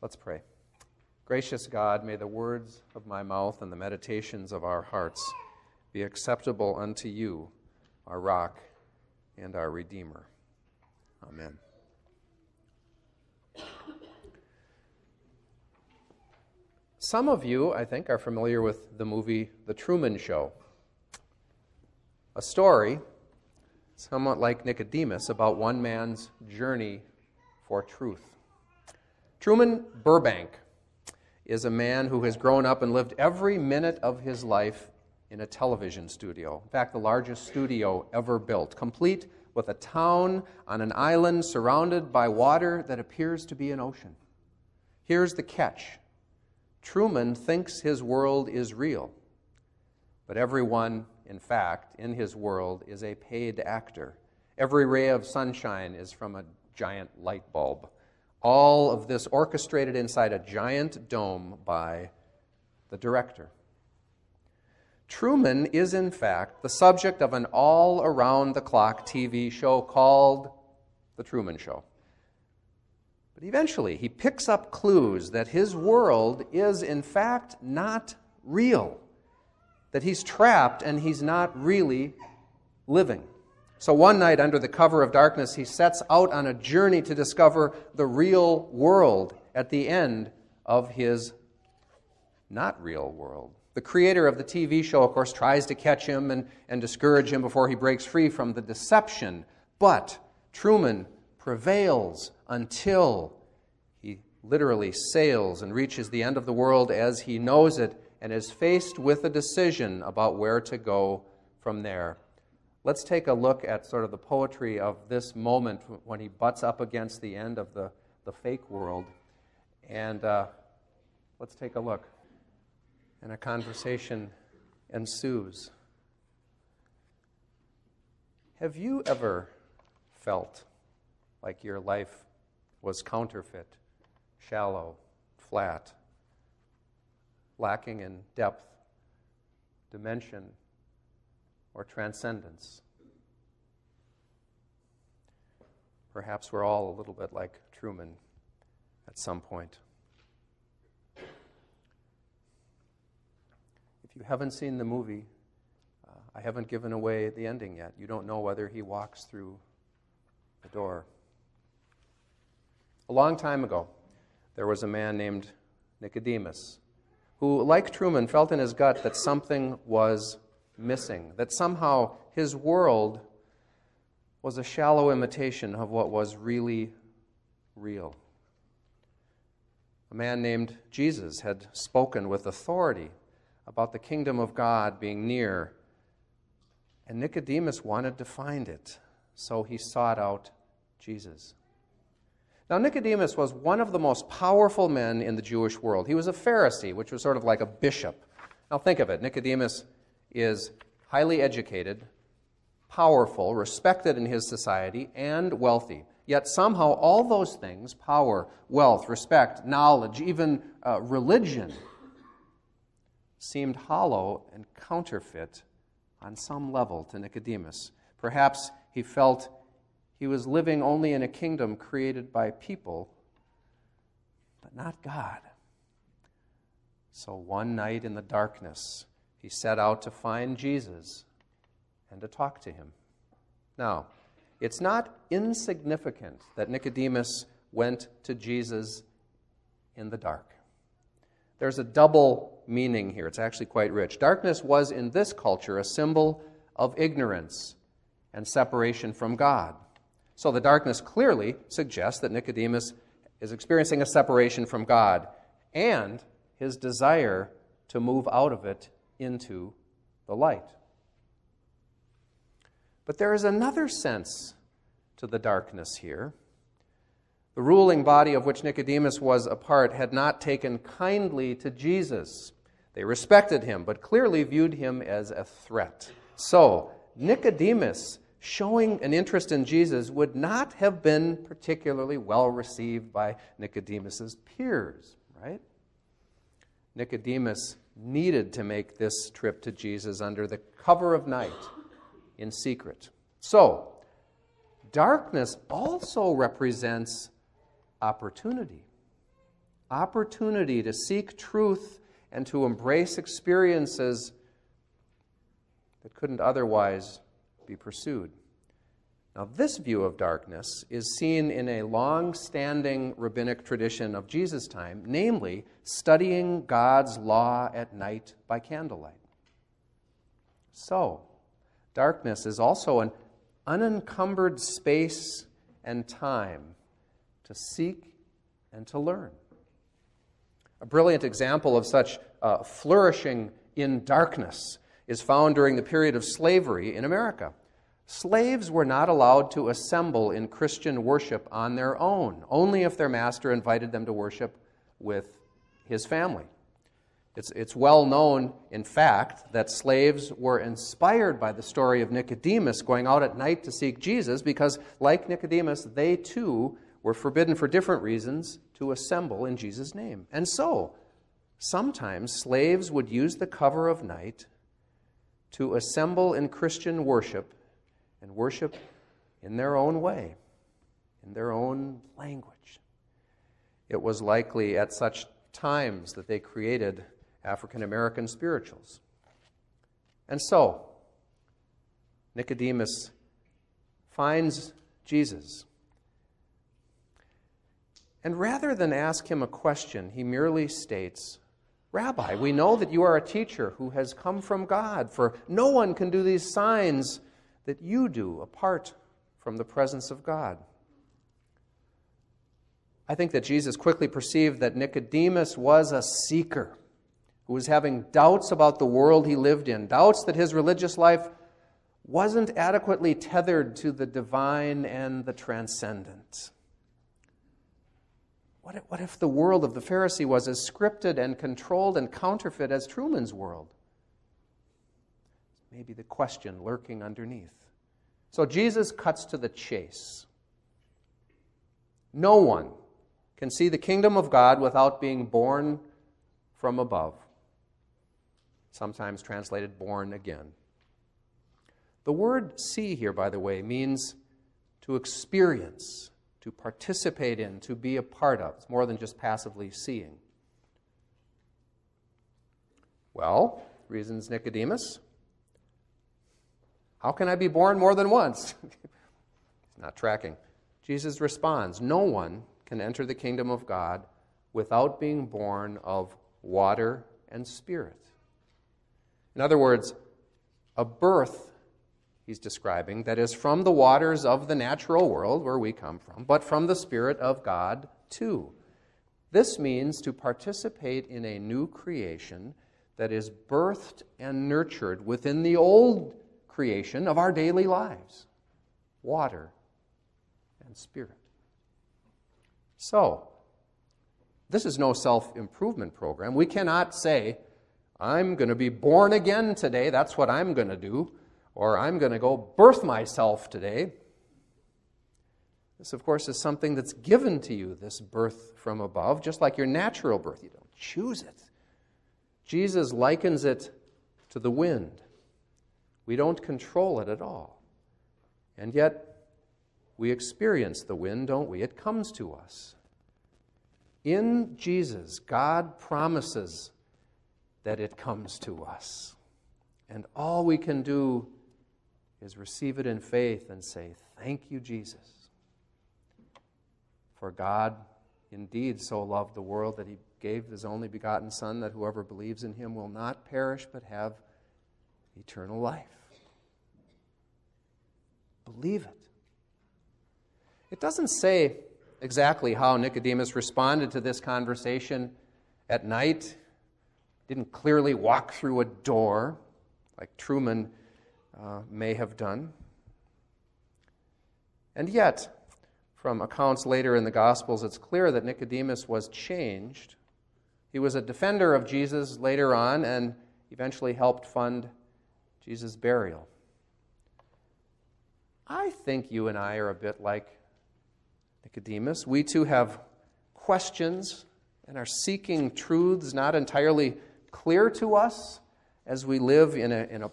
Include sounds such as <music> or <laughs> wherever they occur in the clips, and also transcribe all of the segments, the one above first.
Let's pray. Gracious God, may the words of my mouth and the meditations of our hearts be acceptable unto you, our rock and our Redeemer. Amen. Some of you, I think, are familiar with the movie The Truman Show. A story, somewhat like Nicodemus, about one man's journey for truth. Truman Burbank is a man who has grown up and lived every minute of his life in a television studio. In fact, the largest studio ever built, complete with a town on an island surrounded by water that appears to be an ocean. Here's the catch Truman thinks his world is real, but everyone, in fact, in his world is a paid actor. Every ray of sunshine is from a giant light bulb. All of this orchestrated inside a giant dome by the director. Truman is, in fact, the subject of an all around the clock TV show called The Truman Show. But eventually, he picks up clues that his world is, in fact, not real, that he's trapped and he's not really living. So one night, under the cover of darkness, he sets out on a journey to discover the real world at the end of his not real world. The creator of the TV show, of course, tries to catch him and, and discourage him before he breaks free from the deception. But Truman prevails until he literally sails and reaches the end of the world as he knows it and is faced with a decision about where to go from there. Let's take a look at sort of the poetry of this moment when he butts up against the end of the, the fake world. And uh, let's take a look. And a conversation ensues. Have you ever felt like your life was counterfeit, shallow, flat, lacking in depth, dimension, or transcendence. Perhaps we're all a little bit like Truman at some point. If you haven't seen the movie, uh, I haven't given away the ending yet. You don't know whether he walks through the door. A long time ago, there was a man named Nicodemus who, like Truman, felt in his gut that something was missing, that somehow his world was a shallow imitation of what was really real. A man named Jesus had spoken with authority about the kingdom of God being near, and Nicodemus wanted to find it, so he sought out Jesus. Now, Nicodemus was one of the most powerful men in the Jewish world. He was a Pharisee, which was sort of like a bishop. Now, think of it Nicodemus is highly educated, powerful, respected in his society, and wealthy. Yet somehow all those things power, wealth, respect, knowledge, even uh, religion seemed hollow and counterfeit on some level to Nicodemus. Perhaps he felt he was living only in a kingdom created by people, but not God. So one night in the darkness, he set out to find Jesus and to talk to him. Now, it's not insignificant that Nicodemus went to Jesus in the dark. There's a double meaning here. It's actually quite rich. Darkness was in this culture a symbol of ignorance and separation from God. So the darkness clearly suggests that Nicodemus is experiencing a separation from God and his desire to move out of it into the light. But there is another sense to the darkness here. The ruling body of which Nicodemus was a part had not taken kindly to Jesus. They respected him, but clearly viewed him as a threat. So, Nicodemus, showing an interest in Jesus, would not have been particularly well received by Nicodemus's peers, right? Nicodemus needed to make this trip to Jesus under the cover of night in secret. So, darkness also represents opportunity. opportunity to seek truth and to embrace experiences that couldn't otherwise be pursued. Now, this view of darkness is seen in a long standing rabbinic tradition of Jesus' time, namely, studying God's law at night by candlelight. So, darkness is also an unencumbered space and time to seek and to learn. A brilliant example of such uh, flourishing in darkness is found during the period of slavery in America. Slaves were not allowed to assemble in Christian worship on their own, only if their master invited them to worship with his family. It's, it's well known, in fact, that slaves were inspired by the story of Nicodemus going out at night to seek Jesus because, like Nicodemus, they too were forbidden for different reasons to assemble in Jesus' name. And so, sometimes slaves would use the cover of night to assemble in Christian worship and worship in their own way, in their own language. It was likely at such times that they created African American spirituals. And so, Nicodemus finds Jesus. And rather than ask him a question, he merely states, Rabbi, we know that you are a teacher who has come from God, for no one can do these signs that you do apart from the presence of God. I think that Jesus quickly perceived that Nicodemus was a seeker who was having doubts about the world he lived in, doubts that his religious life wasn't adequately tethered to the divine and the transcendent. What if, the world of the Pharisee was as scripted and controlled and counterfeit as Truman's world? Maybe the question lurking underneath. So Jesus cuts to the chase. No one can see the kingdom of God without being born from above sometimes translated born again. The word see here, by the way, means to experience, to participate in, to be a part of. It's more than just passively seeing. Well, reasons Nicodemus, how can I be born more than once? <laughs> Not tracking. Jesus responds No one can enter the kingdom of God without being born of water and spirit. In other words, a birth, he's describing, that is from the waters of the natural world where we come from, but from the Spirit of God too. This means to participate in a new creation that is birthed and nurtured within the old creation of our daily lives water and spirit. So, this is no self improvement program. We cannot say, I'm going to be born again today. That's what I'm going to do. Or I'm going to go birth myself today. This, of course, is something that's given to you, this birth from above, just like your natural birth. You don't choose it. Jesus likens it to the wind. We don't control it at all. And yet, we experience the wind, don't we? It comes to us. In Jesus, God promises that it comes to us. And all we can do is receive it in faith and say, Thank you, Jesus. For God indeed so loved the world that he gave his only begotten Son, that whoever believes in him will not perish but have eternal life. Believe it. It doesn't say exactly how Nicodemus responded to this conversation at night didn't clearly walk through a door like Truman uh, may have done. And yet, from accounts later in the Gospels, it's clear that Nicodemus was changed. He was a defender of Jesus later on and eventually helped fund Jesus' burial. I think you and I are a bit like Nicodemus. We too have questions and are seeking truths not entirely clear to us as we live in a, in a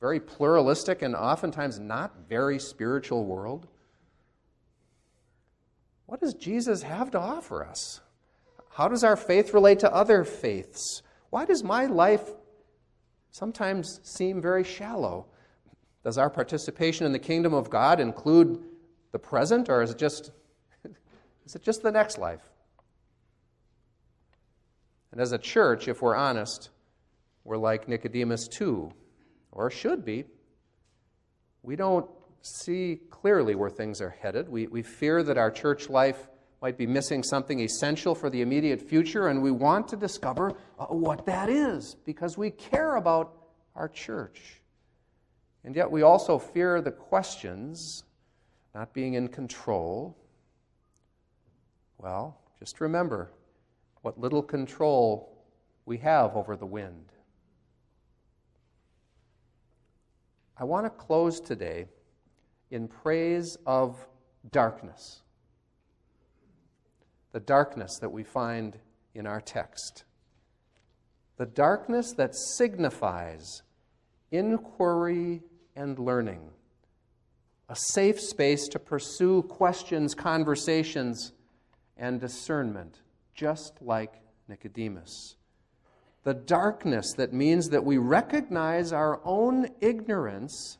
very pluralistic and oftentimes not very spiritual world? What does Jesus have to offer us? How does our faith relate to other faiths? Why does my life sometimes seem very shallow? Does our participation in the kingdom of God include the present, or is it just, <laughs> is it just the next life? And as a church, if we're honest, we're like Nicodemus too, or should be. We don't see clearly where things are headed. We, we fear that our church life might be missing something essential for the immediate future, and we want to discover uh, what that is because we care about our church. And yet we also fear the questions, not being in control. Well, just remember what little control we have over the wind. I want to close today in praise of darkness. The darkness that we find in our text. The darkness that signifies inquiry and learning, a safe space to pursue questions, conversations, and discernment, just like Nicodemus. The darkness that means that we recognize our own ignorance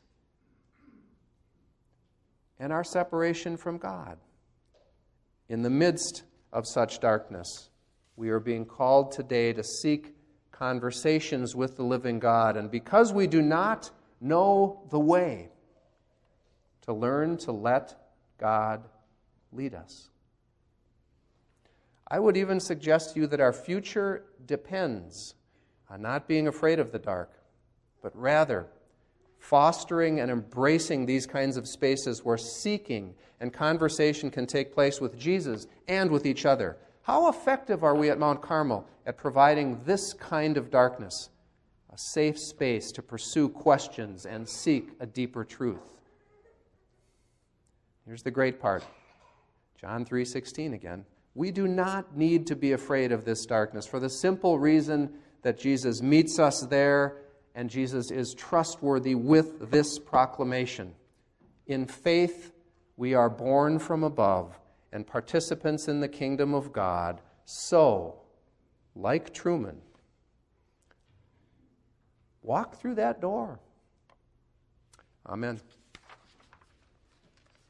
and our separation from God. In the midst of such darkness, we are being called today to seek conversations with the living God. And because we do not know the way, to learn to let God lead us. I would even suggest to you that our future depends on not being afraid of the dark, but rather fostering and embracing these kinds of spaces where seeking and conversation can take place with Jesus and with each other. How effective are we at Mount Carmel at providing this kind of darkness, a safe space to pursue questions and seek a deeper truth? Here's the great part. John 3:16 again. We do not need to be afraid of this darkness for the simple reason that Jesus meets us there and Jesus is trustworthy with this proclamation. In faith, we are born from above and participants in the kingdom of God. So, like Truman, walk through that door. Amen.